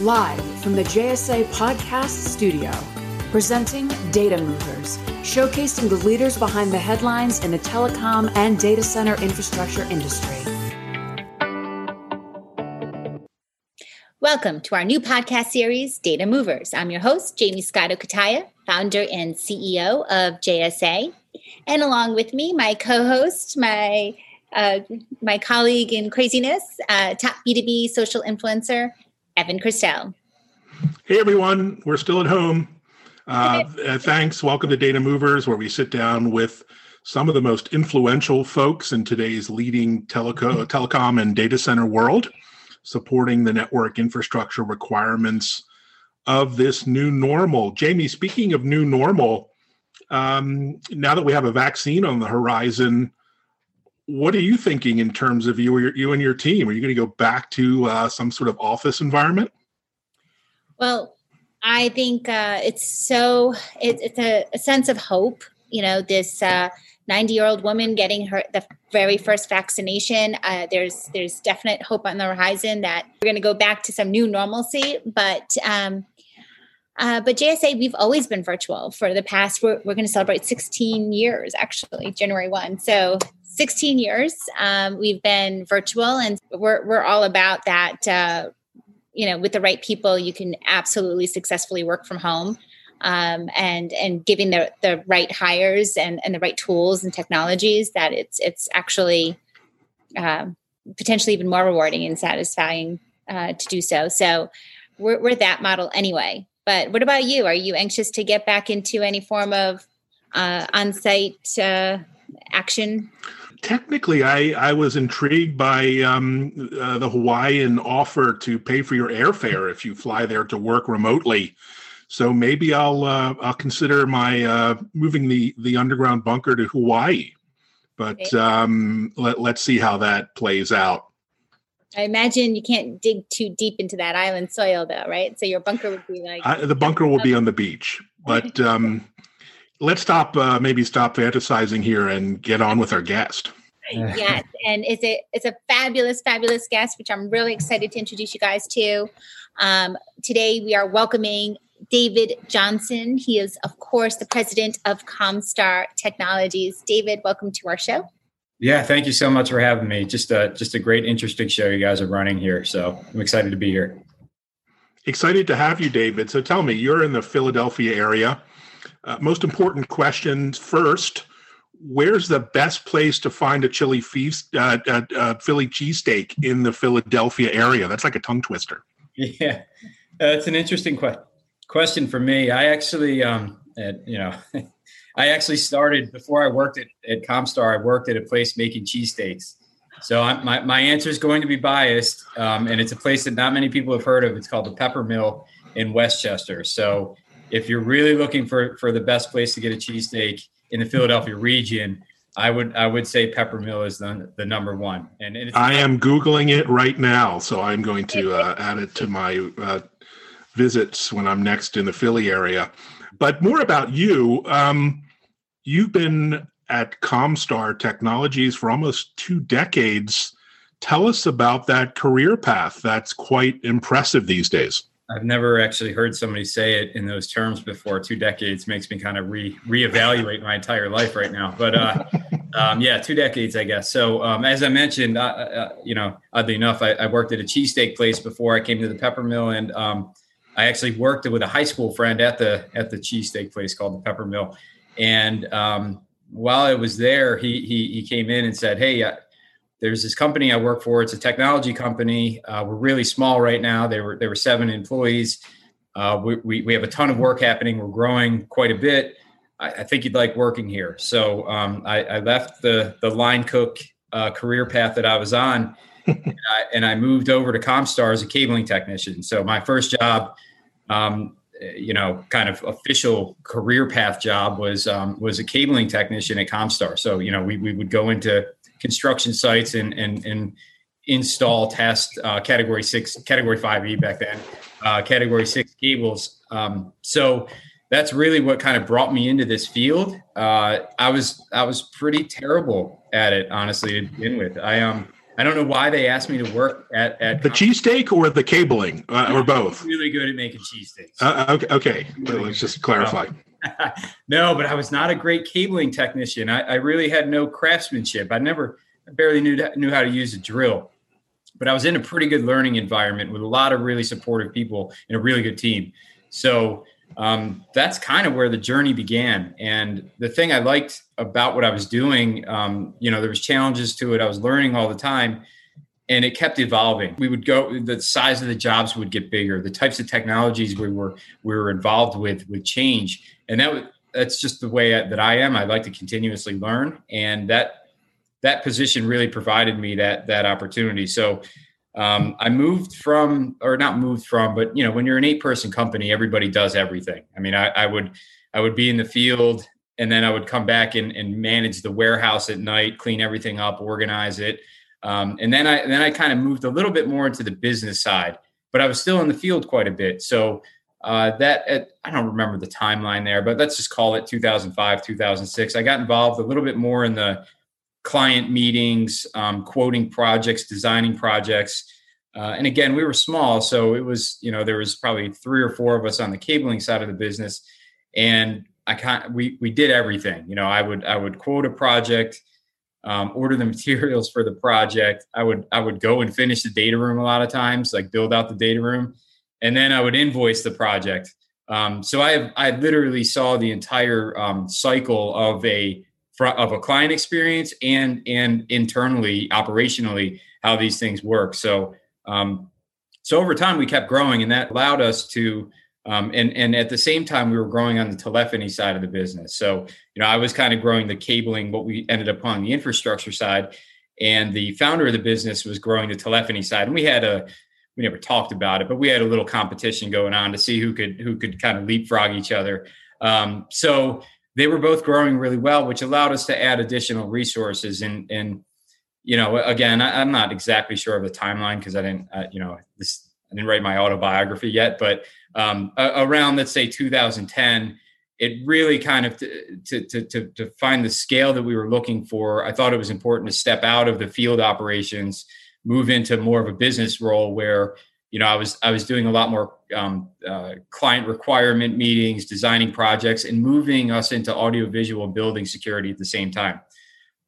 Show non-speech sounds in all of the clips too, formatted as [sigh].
live from the JSA Podcast Studio, presenting Data Movers, showcasing the leaders behind the headlines in the telecom and data center infrastructure industry. Welcome to our new podcast series, Data Movers. I'm your host, Jaymie Scotto Cutaia, founder and CEO of JSA. And along with me, my co host, my uh, my colleague in craziness, uh, top B2B social influencer, Evan Kirstel. Hey, everyone. We're still at home. [laughs] Uh, uh, thanks. Welcome to Data Movers, where we sit down with some of the most influential folks in today's leading teleco- telecom and data center world, supporting the network infrastructure requirements of this new normal. Jaymie, speaking of new normal, um, now that we have a vaccine on the horizon, what are you thinking in terms of you, your, you and your team? Are you going to go back to uh, some sort of office environment? Well, I think uh, it's so it, it's a, a, sense of hope. You know, this ninety uh, year old woman getting her the very first vaccination. Uh, there's there's definite hope on the horizon that we're going to go back to some new normalcy. But um, uh, but JSA, we've always been virtual for the past. We're, we're going to celebrate 16 years, actually, January 1. So 16 years. Um, we've been virtual, and we're we're all about that. Uh, you know, with the right people, you can absolutely successfully work from home, um, and and giving the the right hires and and the right tools and technologies that it's it's actually uh, potentially even more rewarding and satisfying uh, to do so. So we're we're that model anyway. But what about you? Are you anxious to get back into any form of uh, on-site uh, action? technically, I, I was intrigued by um, uh, the Hawaiian offer to pay for your airfare if you fly there to work remotely. So maybe I'll uh, I'll consider my uh, moving the the underground bunker to Hawaii. But um, let let's see how that plays out. I imagine you can't dig too deep into that island soil, though, right? So your bunker would be like the bunker will be on the beach, but. [laughs] Um, let's stop uh, maybe stop fantasizing here and get on with our guest [laughs] yes and it's a it's a fabulous fabulous guest which i'm really excited to introduce you guys to um, today we are welcoming david johnson he is of course the president of comstar technologies david welcome to our show yeah thank you so much for having me just a just a great interesting show you guys are running here so i'm excited to be here excited to have you david so tell me you're in the philadelphia area uh, most important questions first. Where's the best place to find a chili feast, uh, uh, uh, Philly cheesesteak in the Philadelphia area? That's like a tongue twister. [laughs] Yeah, that's an interesting que- question for me. I actually, um, at, you know, [laughs] I actually started before I worked at, at Comstar. I worked at a place making cheesesteaks. So I'm, my my answer is going to be biased, um, and it's a place that not many people have heard of. It's called the Pepper Mill in West Chester. So if you're really looking for for the best place to get a cheesesteak in the Philadelphia region, I would I would say Peppermill is the the number one. And, and I am googling it right now, so I'm going to uh, [laughs] add it to my uh, visits when I'm next in the Philly area. But more about you. Um, you've been at Comstar Technologies for almost two decades. Tell us about that career path. That's quite impressive these days. I've never actually heard somebody say it in those terms before. Two decades makes me kind of re reevaluate my entire life right now. But uh, [laughs] um, yeah, two decades, I guess. So um, as I mentioned, uh, uh, you know, oddly enough, I, I, worked at a cheesesteak place before I came to the Pepper Mill, and um, I actually worked with a high school friend at the at the cheesesteak place called the Pepper Mill. And um, while I was there, he he he came in and said, "Hey." Uh, there's this company I work for. It's a technology company. Uh, we're really small right now. There were there were seven employees. Uh, we, we, we have a ton of work happening. We're growing quite a bit. I, I think you'd like working here. So um, I, I, left the the line cook uh, career path that I was on, [laughs] and, I, and, I, moved over to Comstar as a cabling technician. So my first job, um, you know, kind of official career path job was um, was a cabling technician at Comstar. So you know, we we would go into construction sites and and and install test uh, category six category 5e back then uh, category six cables. Um, so that's really what kind of brought me into this field. Uh, i was i was pretty terrible at it honestly to begin with. I um I don't know why they asked me to work at, at the cheesesteak or the cabling uh, or both. Really good at making cheesesteaks. Uh, okay, okay. Really let's just clarify. [laughs] no, but I was not a great cabling technician. I, I really had no craftsmanship. I never, I barely knew knew how to use a drill. But I was in a pretty good learning environment with a lot of really supportive people and a really good team. So um, that's kind of where the journey began. And the thing I liked about what I was doing, um, you know, there was challenges to it. I was learning all the time, and it kept evolving. We would go, the size of the jobs would get bigger. The types of technologies we were we were involved with would change, and that that's just the way that I am. I like to continuously learn, and that that position really provided me that that opportunity. So um, I moved from, or not moved from, but you know, when you're an eight person company, everybody does everything. I mean, I, I, would, I would be in the field and then I would come back and, and manage the warehouse at night, clean everything up, organize it. Um, and then I, then I kind of moved a little bit more into the business side, but I was still in the field quite a bit. So uh, that at, I don't remember the timeline there, but let's just call it 2005, 2006. I got involved a little bit more in the client meetings, um, quoting projects, designing projects. Uh, and again, we were small, so it was you know there was probably three or four of us on the cabling side of the business, and I kind we we did everything. You know, I would I would quote a project, um, order the [laughs] materials for the project. I would I would go and finish the data room a lot of times, like build out the data room, and then I would invoice the project. Um, so I I literally saw the entire um, cycle of a of a client experience and and internally operationally how these things work. So um, so over time we kept growing and that allowed us to um, and and at the same time we were growing on the telephony side of the business. So you know i was kind of growing the cabling what we ended up on the infrastructure side and the founder of the business was growing the telephony side. And we had a we never talked about it but we had a little competition going on to see who could who could kind of leapfrog each other. Um, so they were both growing really well, which allowed us to add additional resources. And and you know, again, I, am not exactly sure of the timeline because I didn't, uh, you know, this I didn't write my autobiography yet, but um, around let's say 2010, it really kind of to, to to to find the scale that we were looking for. I thought it was important to step out of the field operations, move into more of a business role where you know, I was I was doing a lot more um, uh, client requirement meetings, designing projects, and moving us into audiovisual building security at the same time.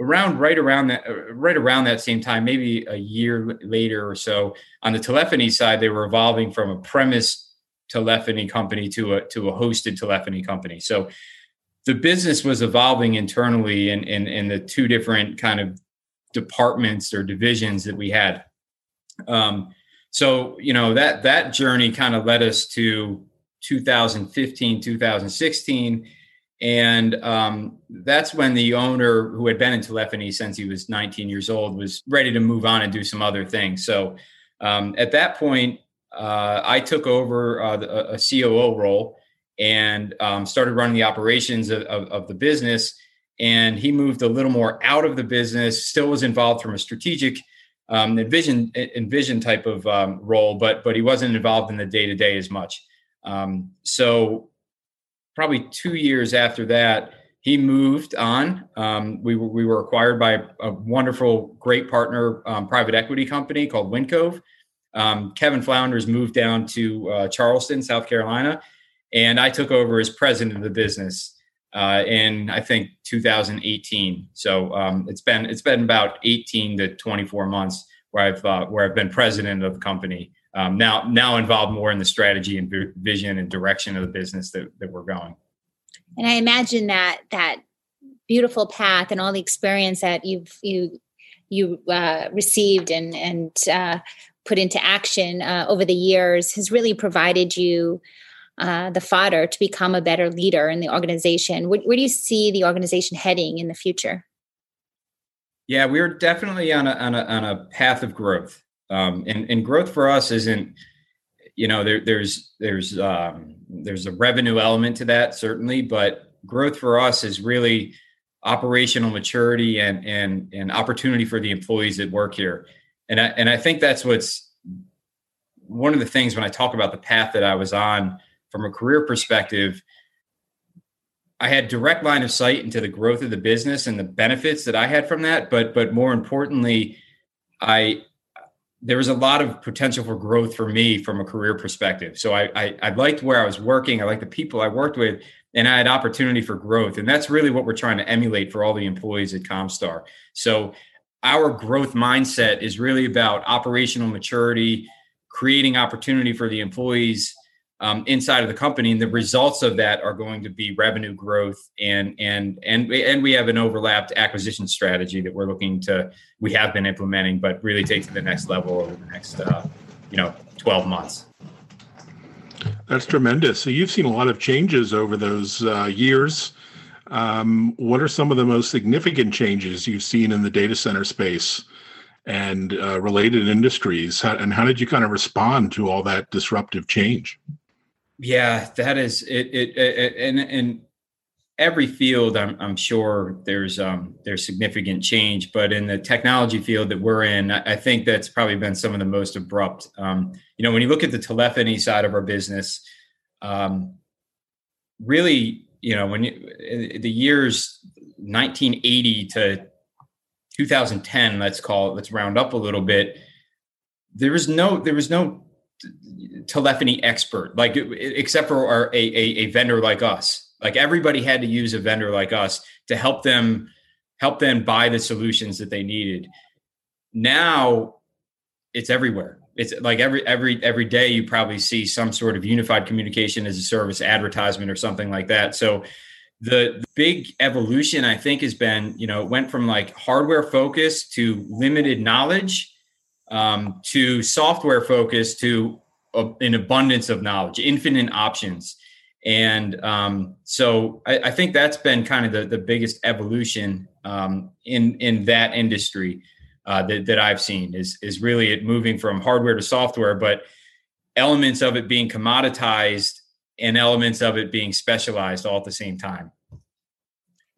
Around right around that uh, right around that same time, maybe a year later or so, on the telephony side, they were evolving from a premise telephony company to a to a hosted telephony company. So the business was evolving internally in in, in the two different kind of departments or divisions that we had. Um, so you know that that journey kind of led us to 2015 2016 and um, that's when the owner who had been in telephony since he was 19 years old was ready to move on and do some other things. So um, at that point uh, i took over uh, a, a, coo role and um, started running the operations of, of, of the business. And he moved a little more out of the business still was involved from a strategic um, envision envision type of um, role, but but he wasn't involved in the day to day as much. Um, so probably two years after that, he moved on. Um, we were we were acquired by a wonderful, great partner, um, private equity company called Windcove. Um, Kevin Flounders moved down to uh, Charleston, South Carolina, and I took over as president of the business uh, in I think 2018. So um, it's been it's been about 18 to 24 months where I've uh, where I've been president of the company. Um, now now involved more in the strategy and vision and direction of the business that, that we're going. And I imagine that that beautiful path and all the experience that you've you you uh, received and and uh, put into action uh, over the years has really provided you uh, the fodder to become a better leader in the organization. Where, where, do you see the organization heading in the future? Yeah, we're definitely on a on a, on a path of growth, um, and and growth for us isn't, you know, there, there's there's um, there's a revenue element to that certainly, but growth for us is really operational maturity and and and opportunity for the employees that work here, and I and I think that's what's one of the things when I talk about the path that I was on from a career perspective, I had direct line of sight into the growth of the business and the benefits that I had from that. But but more importantly, I there was a lot of potential for growth for me from a career perspective. So I, I, I liked where I was working. I liked the people I worked with, and I had opportunity for growth. And that's really what we're trying to emulate for all the employees at Comstar. So our growth mindset is really about operational maturity, creating opportunity for the employees um, inside of the company, and the results of that are going to be revenue growth and and and and we have an overlapped acquisition strategy that we're looking to we have been implementing, but really take to the next level over the next uh, you know 12 months. That's tremendous. So you've seen a lot of changes over those uh, years. Um, what are some of the most significant changes you've seen in the data center space and uh, related industries? How, and how did you kind of respond to all that disruptive change? Yeah, that is it. It, it and in every field, I'm, I'm sure there's um, there's significant change, but in the technology field that we're in, I think that's probably been some of the most abrupt. Um, you know, when you look at the telephony side of our business, um, really, you know, when you, the years 1980 to 2010, let's call it, let's round up a little bit. There was no there was no telephony expert, like except for our, a, a, a vendor like us. Like everybody had to use a vendor like us to help them help them buy the solutions that they needed. Now it's everywhere. It's like every every every day you probably see some sort of unified communication as a service advertisement or something like that. So the, the big evolution I think has been, you know, it went from like hardware focus to limited knowledge um, to software focus to a, an abundance of knowledge, infinite options. And um, so I, I, think that's been kind of the, the biggest evolution um, in in that industry uh, that, that I've seen is is really it moving from hardware to software, but elements of it being commoditized and elements of it being specialized all at the same time.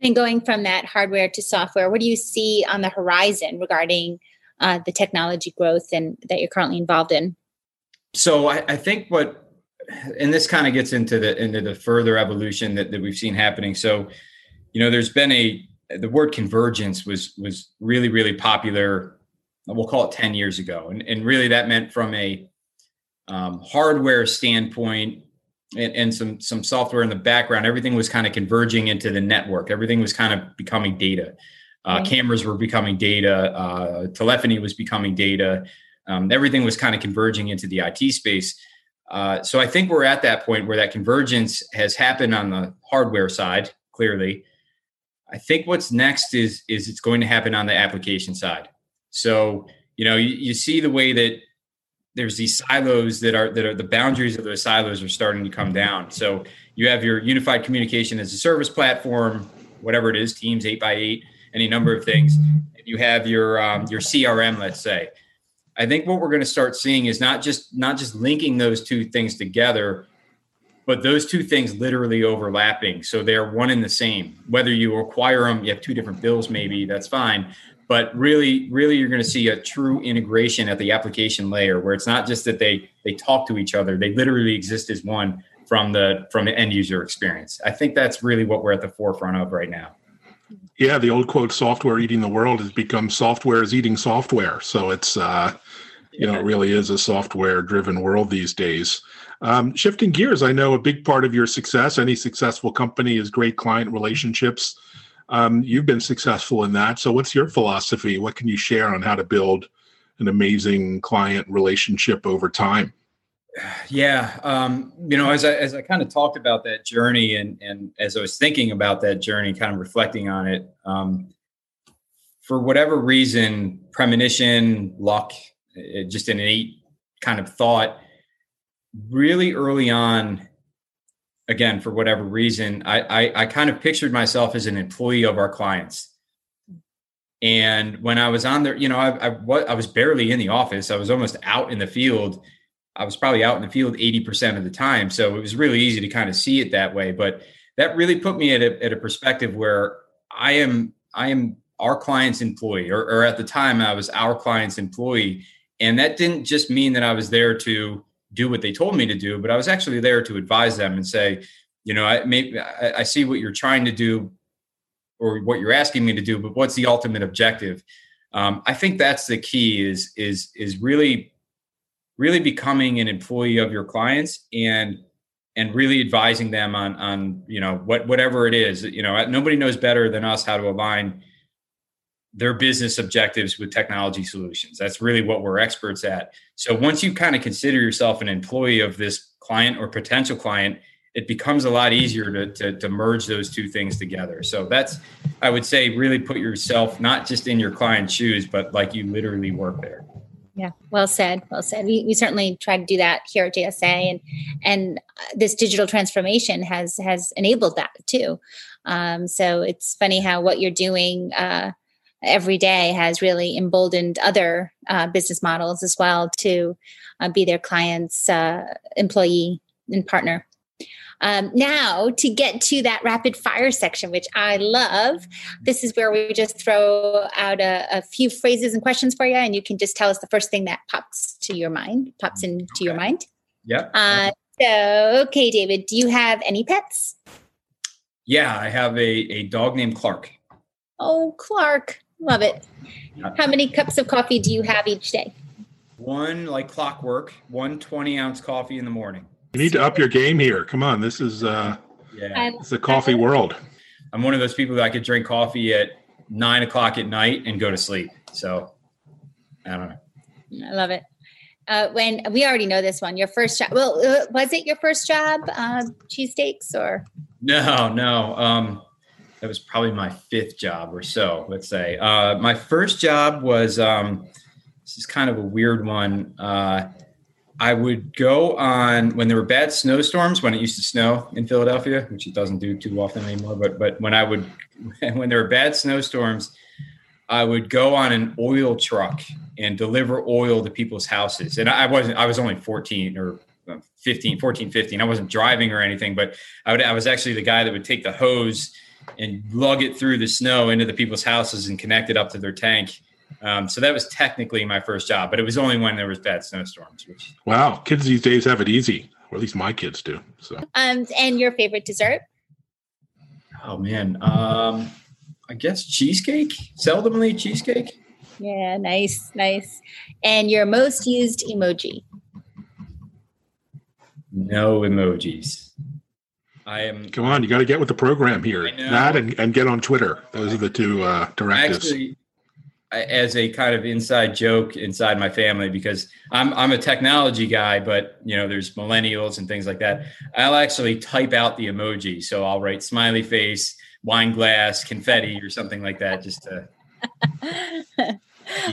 And going from that hardware to software, what do you see on the horizon regarding uh, the technology growth and that you're currently involved in? So I, I think what, and this kind of gets into the into the further evolution that, that we've seen happening. So, you know, there's been a the word convergence was was really really popular. We'll call it ten years ago, and and really that meant from a um, hardware standpoint and, and, some some software in the background, everything was kind of converging into the network. Everything was kind of becoming data. Uh, Cameras were becoming data. Uh, telephony was becoming data. Um, everything was kind of converging into the IT space. Uh, so I think we're at that point where that convergence has happened on the hardware side. Clearly, I think what's next is is it's going to happen on the application side. So you know you, you see the way that there's these silos that are that are the boundaries of those silos are starting to come down. So you have your unified communication as a service platform, whatever it is, Teams eight by eight any number of things. And you have your um, your CRM, let's say. I think what we're going to start seeing is not just not just linking those two things together, but those two things literally overlapping. So they're one and the same. Whether you acquire them, you have two different bills, maybe that's fine. But really, really, you're going to see a true integration at the application layer, where it's not just that they they talk to each other; they literally exist as one from the from the end user experience. I think that's really what we're at the forefront of right now. Yeah, the old quote, software eating the world has become software is eating software. So it's, uh, you know, it really is a software driven world these days. Um, shifting gears, I know a big part of your success, any successful company, is great client relationships. Um, you've been successful in that. So, what's your philosophy? What can you share on how to build an amazing client relationship over time? Yeah, um, you know, as I as I kind of talked about that journey, and and as I was thinking about that journey, kind of reflecting on it, um, for whatever reason, premonition, luck, it, just an innate kind of thought, really early on. Again, for whatever reason, I, I I kind of pictured myself as an employee of our clients. And when I was on there, you know, I, I, I was barely in the office. I was almost out in the field I was probably out in the field 80% of the time. So it was really easy to kind of see it that way. But that really put me at a, at a perspective where I am, I am our client's employee, or, or at the time I was our client's employee. And that didn't just mean that I was there to do what they told me to do, but I was actually there to advise them and say, you know, I maybe I, I see what you're trying to do or what you're asking me to do, but what's the ultimate objective? um, I think that's the key is is is really really becoming an employee of your clients and and really advising them on on you know what whatever it is you know nobody knows better than us how to align their business objectives with technology solutions. That's really what we're experts at. So once you kind of consider yourself an employee of this client or potential client it becomes a lot easier to, to, to merge those two things together. So that's i would say really put yourself not just in your client's shoes but like you literally work there yeah, well said. Well said. We, we certainly try to do that here at JSA, and and this digital transformation has has enabled that too. Um, so it's funny how what you're doing uh, every day has really emboldened other uh, business models as well to uh, be their clients' uh, employee and partner. Um, now, to get to that rapid fire section, which I love, this is where we just throw out a, a, few phrases and questions for you, and you can just tell us the first thing that pops to your mind, pops into okay. your mind. Yeah. Uh, so, okay, David, do you have any pets? Yeah, I have a, a dog named Clark. Oh, Clark. Love it. How many cups of coffee do you have each day? One like clockwork, one 20 ounce coffee in the morning. You need to up your game here. Come on, this is uh, yeah, it's a coffee world. I'm one of those people that I could drink coffee at nine o'clock at night and go to sleep. So I don't know. I love it. Uh, when we already know this one, your first job. Well, uh, was it your first job, uh, cheesesteaks, or? No, no. Um, that was probably my fifth job or so. Let's say uh, my first job was. Um, this is kind of a weird one. Uh, I would go on when there were bad snowstorms when it used to snow in Philadelphia, which it doesn't do too often anymore. But but when I would [laughs] when there were bad snowstorms, I would go on an oil truck and deliver oil to people's houses. And I wasn't I was only 14 or uh, 15, 14, 15. I wasn't driving or anything, but I would I was actually the guy that would take the hose and lug it through the snow into the people's houses and connect it up to their tank um, so that was technically my first job, but it was only when there was bad snowstorms. Which wow, kids these days have it easy, or at least my kids do. So, um, and your favorite dessert? Oh man, um, I guess cheesecake. Seldomly cheesecake. Yeah, nice, nice. And your most used emoji? No emojis. I am. Come on, you got to get with the program here. That and, and get on Twitter. Those are the two uh, directives. Actually, as a kind of inside joke inside my family because I'm I'm a technology guy, but you know there's millennials and things like that. I'll actually type out the emoji, so I'll write smiley face, wine glass, confetti, or something like that, just to. [laughs]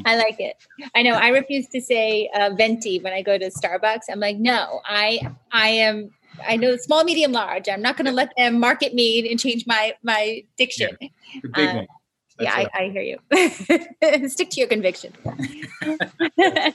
I like it. I know. I refuse to say uh, venti when I go to Starbucks. I'm like, no, I I am. I know small, medium, large. I'm not going to let them market me and change my my diction. Yeah, the big uh, one yeah, I, I, hear you. [laughs] Stick to your conviction. [laughs] I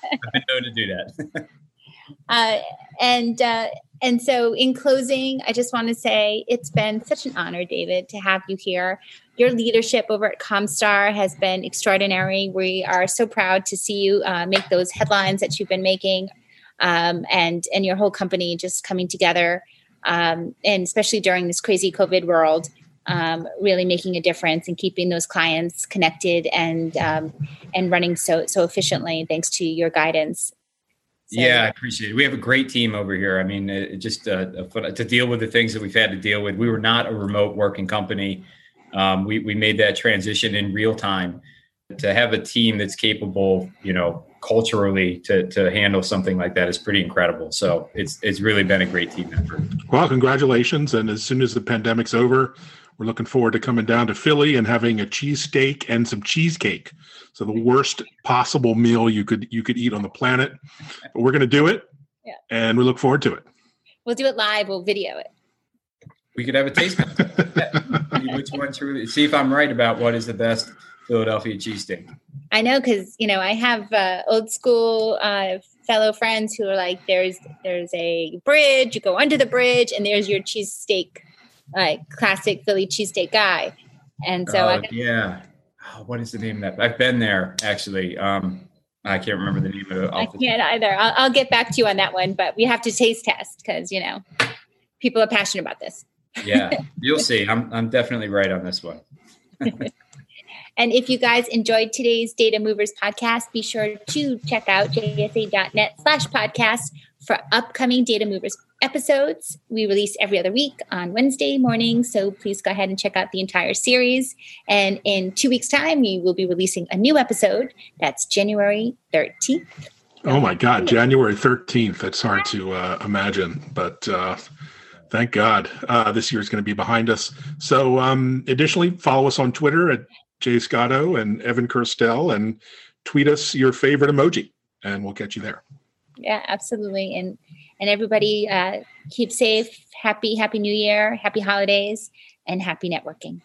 know to do that. [laughs] uh, and uh, and so, in closing, I just want to say it's been such an honor, David, to have you here. Your leadership over at Comstar has been extraordinary. We are so proud to see you uh, make those headlines that you've been making, um, and and your whole company just coming together, um, and especially during this crazy COVID world um, really making a difference and keeping those clients connected and um, and running so so efficiently thanks to your guidance. So, yeah, I appreciate it. We have a great team over here. I mean, it, just uh, to deal with the things that we've had to deal with. We were not a remote working company. Um, we we made that transition in real time. To have a team that's capable, you know, culturally to to handle something like that is pretty incredible. So it's it's really been a great team effort. Well, congratulations! And as soon as the pandemic's over, we're looking forward to coming down to Philly and having a cheesesteak and some cheesecake. So the worst possible meal you could you could eat on the planet. But we're going to do it. Yeah. And we look forward to it. We'll do it live. We'll video it. We could have a taste [laughs] Which one to see if I'm right about what is the best Philadelphia cheesesteak. I know because you know I have uh, old school uh, fellow friends who are like, "There's there's a bridge. You go under the bridge, and there's your cheesesteak like classic Philly cheesesteak guy. And so, uh, yeah, oh, what is the name of that? I've been there actually. Um, I can't remember the name of it. I can't either. I'll, I'll, get back to you on that one, but we have to taste test because you know people are passionate about this. yeah, [laughs] you'll see. I'm I'm definitely right on this one. [laughs] And if you guys enjoyed today's Data Movers podcast, be sure to check out jsa.net slash podcast for upcoming Data Movers episodes. We release every other week on Wednesday morning. So please go ahead and check out the entire series. And in two weeks' time, we will be releasing a new episode. That's January 13th. Oh my God, January 13th. That's hard to uh, imagine, but uh, thank God uh, this year is going to be behind us. So, um, additionally, follow us on Twitter at Jay Scotto and Evan Kirstel and tweet us your favorite emoji and we'll catch you there. Yeah, absolutely. And and everybody uh, keep safe, happy, happy new year, happy holidays, and happy networking.